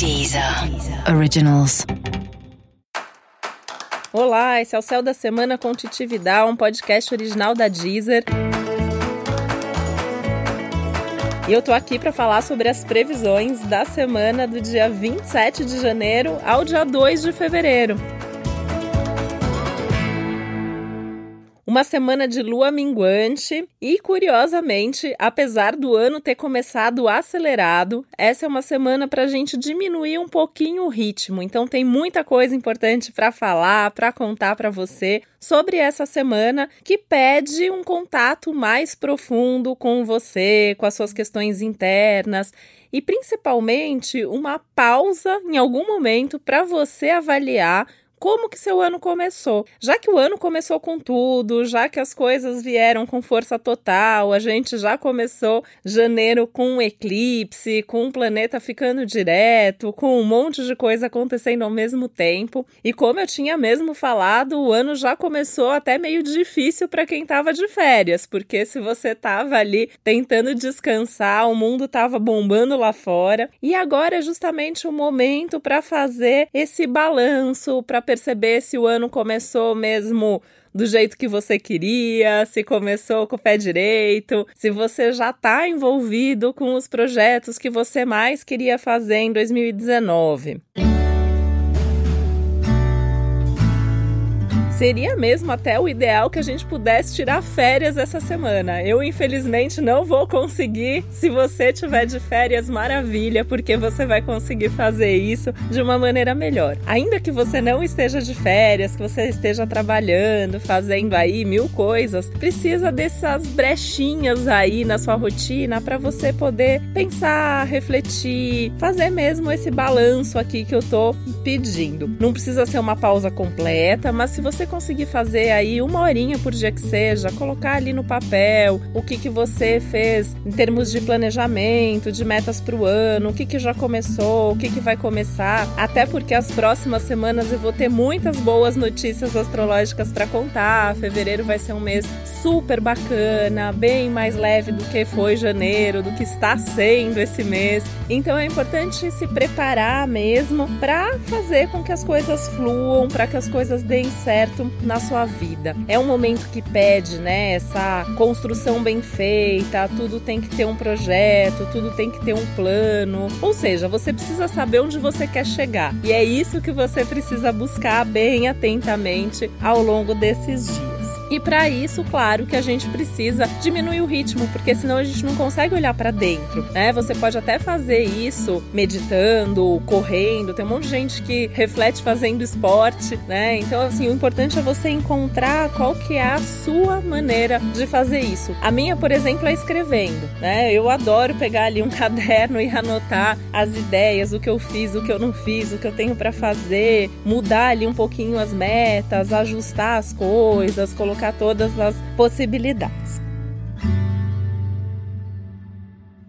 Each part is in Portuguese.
Deezer Originals. Olá, esse é o Céu da Semana com Titividade, um podcast original da Deezer. E eu tô aqui para falar sobre as previsões da semana do dia 27 de janeiro ao dia 2 de fevereiro. Uma semana de lua minguante e, curiosamente, apesar do ano ter começado acelerado, essa é uma semana para a gente diminuir um pouquinho o ritmo. Então, tem muita coisa importante para falar, para contar para você sobre essa semana que pede um contato mais profundo com você, com as suas questões internas e principalmente uma pausa em algum momento para você avaliar como que seu ano começou. Já que o ano começou com tudo, já que as coisas vieram com força total, a gente já começou janeiro com um eclipse, com um planeta ficando direto, com um monte de coisa acontecendo ao mesmo tempo. E como eu tinha mesmo falado, o ano já começou até meio difícil para quem estava de férias, porque se você estava ali tentando descansar, o mundo estava bombando lá fora. E agora é justamente o momento para fazer esse balanço, para perceber se o ano começou mesmo do jeito que você queria, se começou com o pé direito, se você já está envolvido com os projetos que você mais queria fazer em 2019. Seria mesmo até o ideal que a gente pudesse tirar férias essa semana. Eu, infelizmente, não vou conseguir. Se você tiver de férias, maravilha, porque você vai conseguir fazer isso de uma maneira melhor. Ainda que você não esteja de férias, que você esteja trabalhando, fazendo aí mil coisas, precisa dessas brechinhas aí na sua rotina para você poder pensar, refletir, fazer mesmo esse balanço aqui que eu tô pedindo. Não precisa ser uma pausa completa, mas se você conseguir fazer aí uma horinha por dia que seja, colocar ali no papel o que, que você fez em termos de planejamento, de metas para o ano, o que, que já começou, o que, que vai começar, até porque as próximas semanas eu vou ter muitas boas notícias astrológicas para contar. Fevereiro vai ser um mês super bacana, bem mais leve do que foi janeiro, do que está sendo esse mês. Então é importante se preparar mesmo para fazer com que as coisas fluam, para que as coisas deem certo na sua vida. É um momento que pede, né, essa construção bem feita, tudo tem que ter um projeto, tudo tem que ter um plano. Ou seja, você precisa saber onde você quer chegar. E é isso que você precisa buscar bem atentamente ao longo desses dias. E para isso, claro que a gente precisa diminuir o ritmo, porque senão a gente não consegue olhar para dentro, né? Você pode até fazer isso meditando, correndo, tem um monte de gente que reflete fazendo esporte, né? Então, assim, o importante é você encontrar qual que é a sua maneira de fazer isso. A minha, por exemplo, é escrevendo, né? Eu adoro pegar ali um caderno e anotar as ideias, o que eu fiz, o que eu não fiz, o que eu tenho para fazer, mudar ali um pouquinho as metas, ajustar as coisas, colocar colocar todas as possibilidades.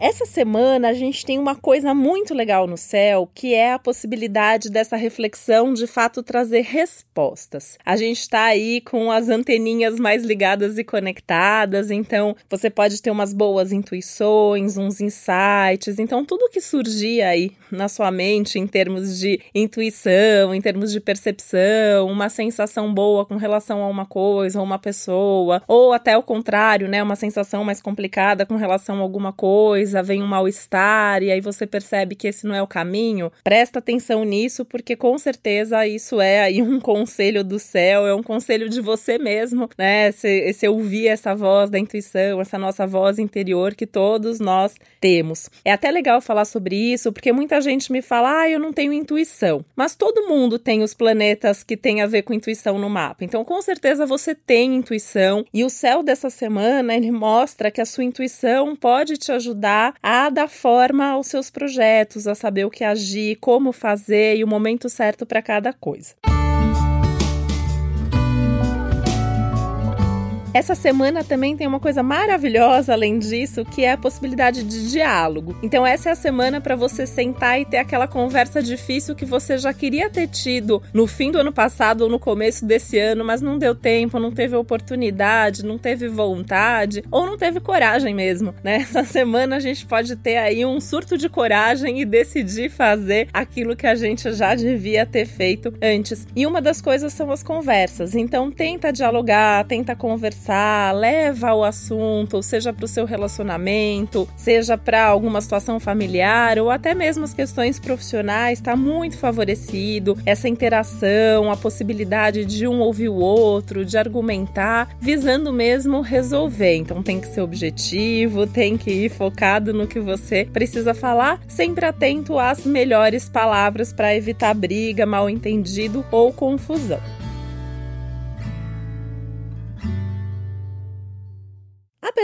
Essa semana a gente tem uma coisa muito legal no céu, que é a possibilidade dessa reflexão de fato trazer respostas. A gente está aí com as anteninhas mais ligadas e conectadas, então você pode ter umas boas intuições, uns insights. Então, tudo que surgir aí na sua mente em termos de intuição, em termos de percepção, uma sensação boa com relação a uma coisa, ou uma pessoa, ou até o contrário, né? Uma sensação mais complicada com relação a alguma coisa coisa, vem um mal-estar e aí você percebe que esse não é o caminho, presta atenção nisso, porque com certeza isso é aí um conselho do céu, é um conselho de você mesmo, né? Se, se ouvir essa voz da intuição, essa nossa voz interior que todos nós temos. É até legal falar sobre isso, porque muita gente me fala, ah, eu não tenho intuição. Mas todo mundo tem os planetas que tem a ver com intuição no mapa. Então, com certeza você tem intuição e o céu dessa semana ele mostra que a sua intuição pode te ajudar ajudar a dar forma aos seus projetos, a saber o que agir, como fazer e o momento certo para cada coisa. Essa semana também tem uma coisa maravilhosa além disso, que é a possibilidade de diálogo. Então essa é a semana para você sentar e ter aquela conversa difícil que você já queria ter tido no fim do ano passado ou no começo desse ano, mas não deu tempo, não teve oportunidade, não teve vontade ou não teve coragem mesmo, né? Essa semana a gente pode ter aí um surto de coragem e decidir fazer aquilo que a gente já devia ter feito antes. E uma das coisas são as conversas. Então tenta dialogar, tenta conversar, leva o assunto, seja para o seu relacionamento, seja para alguma situação familiar ou até mesmo as questões profissionais, está muito favorecido essa interação, a possibilidade de um ouvir o outro, de argumentar, visando mesmo resolver. Então tem que ser objetivo, tem que ir focado no que você precisa falar, sempre atento às melhores palavras para evitar briga, mal entendido ou confusão.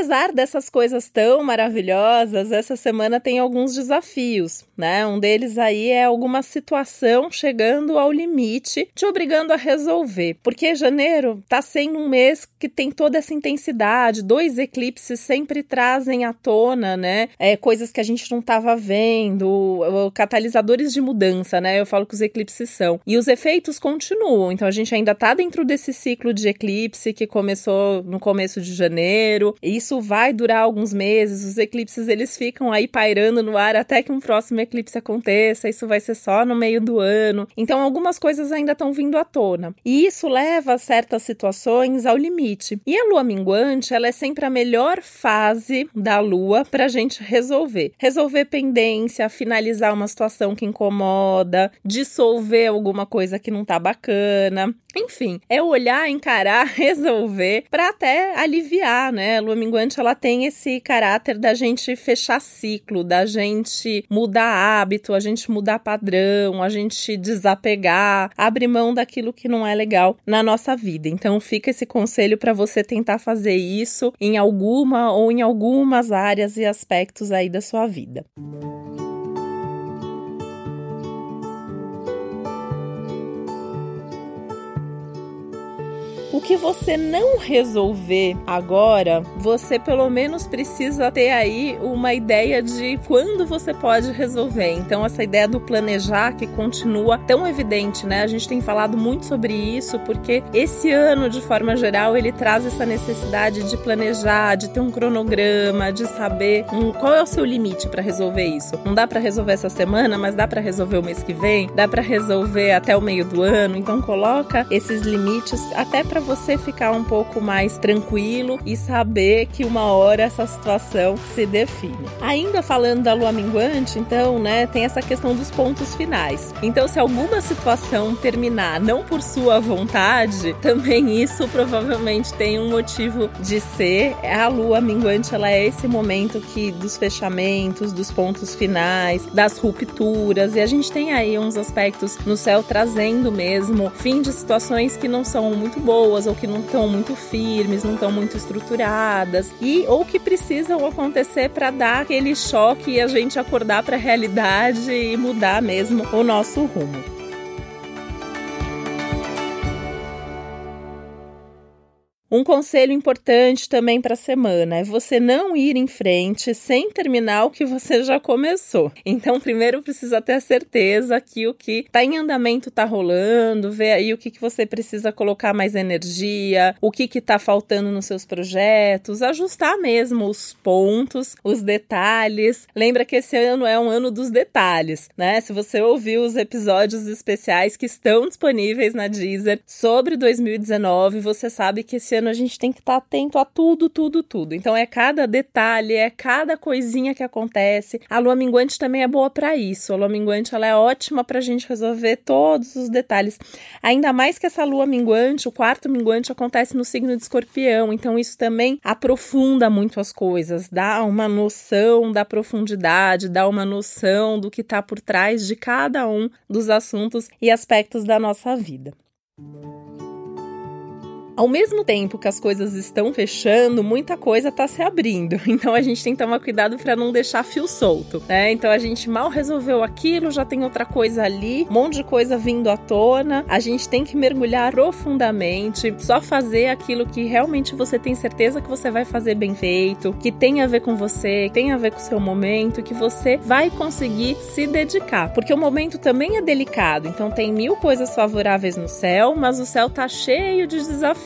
Apesar dessas coisas tão maravilhosas, essa semana tem alguns desafios, né? Um deles aí é alguma situação chegando ao limite, te obrigando a resolver. Porque janeiro tá sendo um mês que tem toda essa intensidade, dois eclipses sempre trazem à tona, né? É, coisas que a gente não estava vendo, catalisadores de mudança, né? Eu falo que os eclipses são. E os efeitos continuam, então a gente ainda tá dentro desse ciclo de eclipse que começou no começo de janeiro. E isso vai durar alguns meses, os eclipses eles ficam aí pairando no ar até que um próximo eclipse aconteça, isso vai ser só no meio do ano. Então algumas coisas ainda estão vindo à tona. E isso leva certas situações ao limite. E a lua minguante, ela é sempre a melhor fase da lua para a gente resolver. Resolver pendência, finalizar uma situação que incomoda, dissolver alguma coisa que não tá bacana. Enfim, é olhar, encarar, resolver para até aliviar, né? A lua minguante ela tem esse caráter da gente fechar ciclo, da gente mudar hábito, a gente mudar padrão, a gente desapegar, abrir mão daquilo que não é legal na nossa vida. Então fica esse conselho para você tentar fazer isso em alguma ou em algumas áreas e aspectos aí da sua vida. O que você não resolver agora, você pelo menos precisa ter aí uma ideia de quando você pode resolver. Então, essa ideia do planejar que continua tão evidente, né? A gente tem falado muito sobre isso porque esse ano, de forma geral, ele traz essa necessidade de planejar, de ter um cronograma, de saber um, qual é o seu limite para resolver isso. Não dá para resolver essa semana, mas dá para resolver o mês que vem, dá para resolver até o meio do ano. Então, coloca esses limites até para você ficar um pouco mais tranquilo e saber que uma hora essa situação se define. Ainda falando da lua minguante, então, né, tem essa questão dos pontos finais. Então, se alguma situação terminar não por sua vontade, também isso provavelmente tem um motivo de ser. A lua minguante, ela é esse momento que dos fechamentos, dos pontos finais, das rupturas, e a gente tem aí uns aspectos no céu trazendo mesmo fim de situações que não são muito boas boas ou que não estão muito firmes, não estão muito estruturadas e ou que precisam acontecer para dar aquele choque e a gente acordar para a realidade e mudar mesmo o nosso rumo. Um conselho importante também para a semana é você não ir em frente sem terminar o que você já começou. Então, primeiro precisa ter a certeza que o que está em andamento está rolando, ver aí o que, que você precisa colocar mais energia, o que está faltando nos seus projetos, ajustar mesmo os pontos, os detalhes. Lembra que esse ano é um ano dos detalhes, né? Se você ouviu os episódios especiais que estão disponíveis na Deezer sobre 2019, você sabe que esse ano a gente tem que estar tá atento a tudo, tudo, tudo. Então é cada detalhe, é cada coisinha que acontece. A lua minguante também é boa para isso. A lua minguante ela é ótima para a gente resolver todos os detalhes. Ainda mais que essa lua minguante, o quarto minguante acontece no signo de Escorpião. Então isso também aprofunda muito as coisas, dá uma noção da profundidade, dá uma noção do que está por trás de cada um dos assuntos e aspectos da nossa vida. Ao mesmo tempo que as coisas estão fechando, muita coisa está se abrindo. Então a gente tem que tomar cuidado para não deixar fio solto, né? Então a gente mal resolveu aquilo, já tem outra coisa ali, um monte de coisa vindo à tona. A gente tem que mergulhar profundamente, só fazer aquilo que realmente você tem certeza que você vai fazer bem feito, que tem a ver com você, tem a ver com o seu momento, que você vai conseguir se dedicar. Porque o momento também é delicado, então tem mil coisas favoráveis no céu, mas o céu tá cheio de desafios.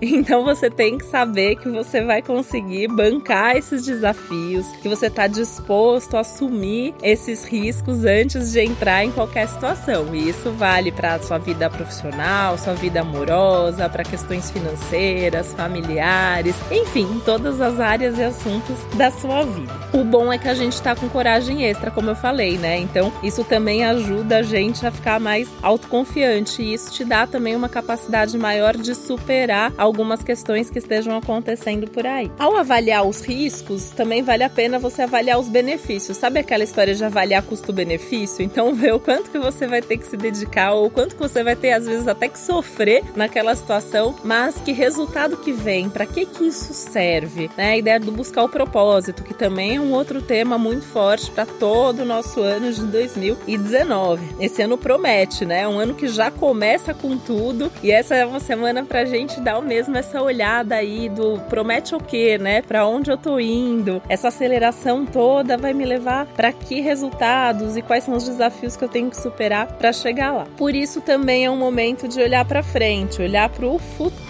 Então você tem que saber que você vai conseguir bancar esses desafios, que você tá disposto a assumir esses riscos antes de entrar em qualquer situação. E isso vale para sua vida profissional, sua vida amorosa, para questões financeiras, familiares, enfim, todas as áreas e assuntos da sua vida. O bom é que a gente tá com coragem extra, como eu falei, né? Então, isso também ajuda a gente a ficar mais autoconfiante e isso te dá também uma capacidade maior de superar algumas questões que estejam acontecendo por aí. Ao avaliar os riscos, também vale a pena você avaliar os benefícios. Sabe aquela história de avaliar custo-benefício? Então, ver o quanto que você vai ter que se dedicar ou quanto que você vai ter às vezes até que sofrer naquela situação, mas que resultado que vem, para que que isso serve, né? A ideia do buscar o propósito, que também é um outro tema muito forte para todo o nosso ano de 2019. Esse ano promete, né? É um ano que já começa com tudo e essa é uma semana pra gente dar o mesmo essa olhada aí do promete o quê, né? Para onde eu tô indo? Essa aceleração toda vai me levar para que resultados e quais são os desafios que eu tenho que superar para chegar lá. Por isso também é um momento de olhar para frente, olhar para o futuro,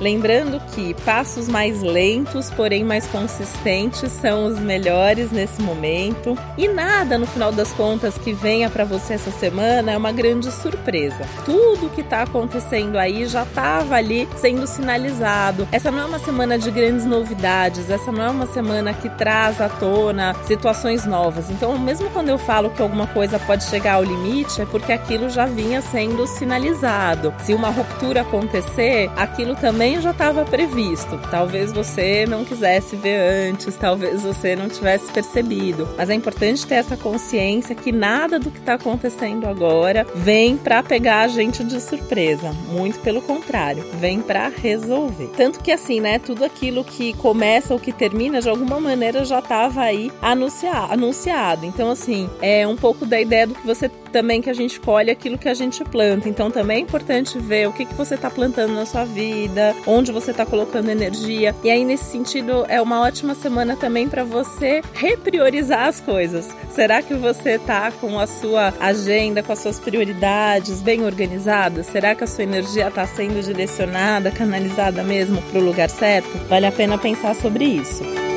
lembrando que passos mais lentos, porém mais consistentes são os melhores nesse momento e nada no final das contas que venha para você essa semana é uma grande surpresa. Tudo que está acontecendo aí já estava ali sendo sinalizado. Essa não é uma semana de grandes novidades, essa não é uma semana que traz à tona situações novas. Então, mesmo quando eu falo que alguma coisa pode chegar ao limite, é porque aquilo já vinha sendo sinalizado. Se uma ruptura acontecer, aquilo também já estava previsto. Talvez você não quisesse ver antes, talvez você não tivesse percebido. Mas é importante ter essa consciência que nada do que está acontecendo agora vem para pegar a gente de surpresa. Muito pelo contrário, vem para resolver. Tanto que assim, né, tudo aquilo que começa ou que termina de alguma maneira já estava aí anunciado. Então assim, é um pouco da ideia do que você também que a gente colhe aquilo que a gente planta. Então também é importante ver o que, que você está plantando na sua vida, onde você está colocando energia. E aí, nesse sentido, é uma ótima semana também para você repriorizar as coisas. Será que você está com a sua agenda, com as suas prioridades bem organizadas? Será que a sua energia está sendo direcionada, canalizada mesmo para o lugar certo? Vale a pena pensar sobre isso.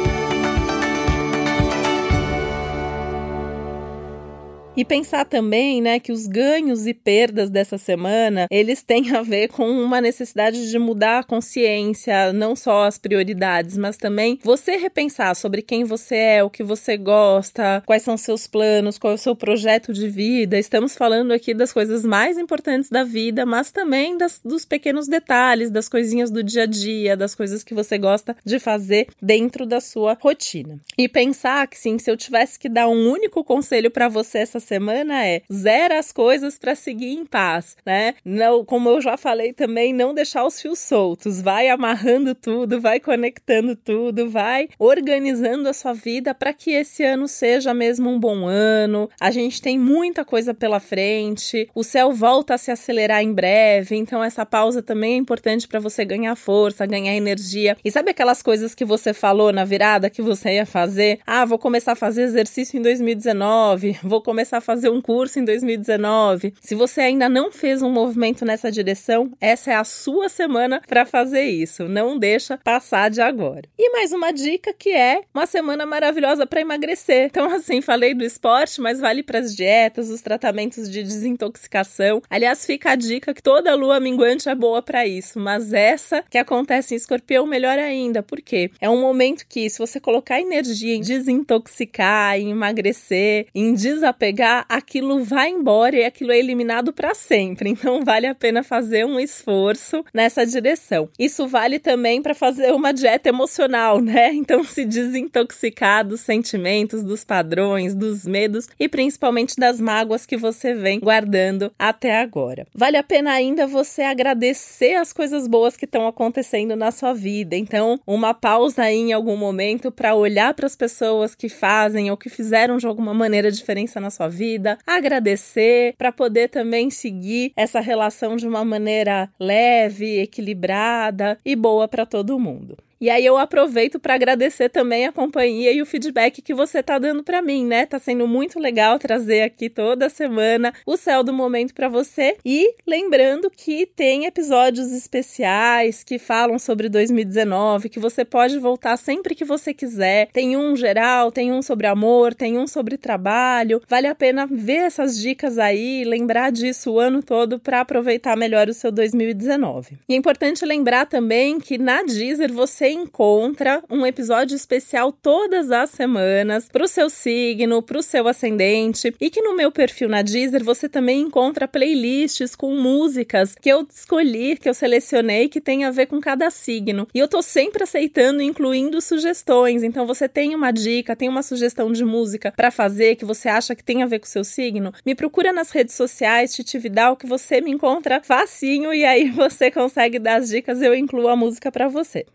E pensar também, né, que os ganhos e perdas dessa semana, eles têm a ver com uma necessidade de mudar a consciência, não só as prioridades, mas também você repensar sobre quem você é, o que você gosta, quais são seus planos, qual é o seu projeto de vida. Estamos falando aqui das coisas mais importantes da vida, mas também das, dos pequenos detalhes, das coisinhas do dia a dia, das coisas que você gosta de fazer dentro da sua rotina. E pensar que sim, se eu tivesse que dar um único conselho para você essa semana é zera as coisas para seguir em paz, né? Não, como eu já falei também, não deixar os fios soltos, vai amarrando tudo, vai conectando tudo, vai organizando a sua vida para que esse ano seja mesmo um bom ano. A gente tem muita coisa pela frente, o céu volta a se acelerar em breve, então essa pausa também é importante para você ganhar força, ganhar energia. E sabe aquelas coisas que você falou na virada que você ia fazer? Ah, vou começar a fazer exercício em 2019, vou começar começar a fazer um curso em 2019, se você ainda não fez um movimento nessa direção, essa é a sua semana para fazer isso. Não deixa passar de agora. E mais uma dica que é uma semana maravilhosa para emagrecer. Então, assim, falei do esporte, mas vale para as dietas, os tratamentos de desintoxicação. Aliás, fica a dica que toda lua minguante é boa para isso, mas essa que acontece em escorpião, melhor ainda. Por quê? É um momento que, se você colocar energia em desintoxicar, em emagrecer, em desapegar, chegar, aquilo vai embora e aquilo é eliminado para sempre. Então vale a pena fazer um esforço nessa direção. Isso vale também para fazer uma dieta emocional, né? Então se desintoxicar dos sentimentos, dos padrões, dos medos e principalmente das mágoas que você vem guardando até agora. Vale a pena ainda você agradecer as coisas boas que estão acontecendo na sua vida. Então, uma pausa aí em algum momento para olhar para as pessoas que fazem ou que fizeram de alguma maneira diferença na sua vida, agradecer para poder também seguir essa relação de uma maneira leve, equilibrada e boa para todo mundo. E aí eu aproveito para agradecer também a companhia e o feedback que você tá dando para mim, né? Tá sendo muito legal trazer aqui toda semana o céu do momento para você e lembrando que tem episódios especiais que falam sobre 2019, que você pode voltar sempre que você quiser. Tem um geral, tem um sobre amor, tem um sobre trabalho. Vale a pena ver essas dicas aí, lembrar disso o ano todo para aproveitar melhor o seu 2019. E é importante lembrar também que na Deezer você encontra um episódio especial todas as semanas para o seu signo, para o seu ascendente e que no meu perfil na Deezer você também encontra playlists com músicas que eu escolhi, que eu selecionei que tem a ver com cada signo. E eu tô sempre aceitando, incluindo sugestões. Então você tem uma dica, tem uma sugestão de música para fazer que você acha que tem a ver com o seu signo, me procura nas redes sociais, Titividal, que você me encontra facinho e aí você consegue dar as dicas, eu incluo a música para você.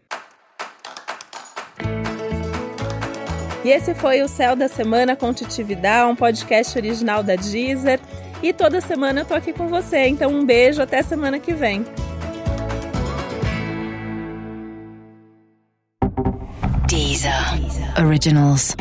E esse foi o Céu da Semana com Titividade, um podcast original da Deezer. E toda semana eu tô aqui com você, então um beijo, até semana que vem. Deezer. Deezer. Originals.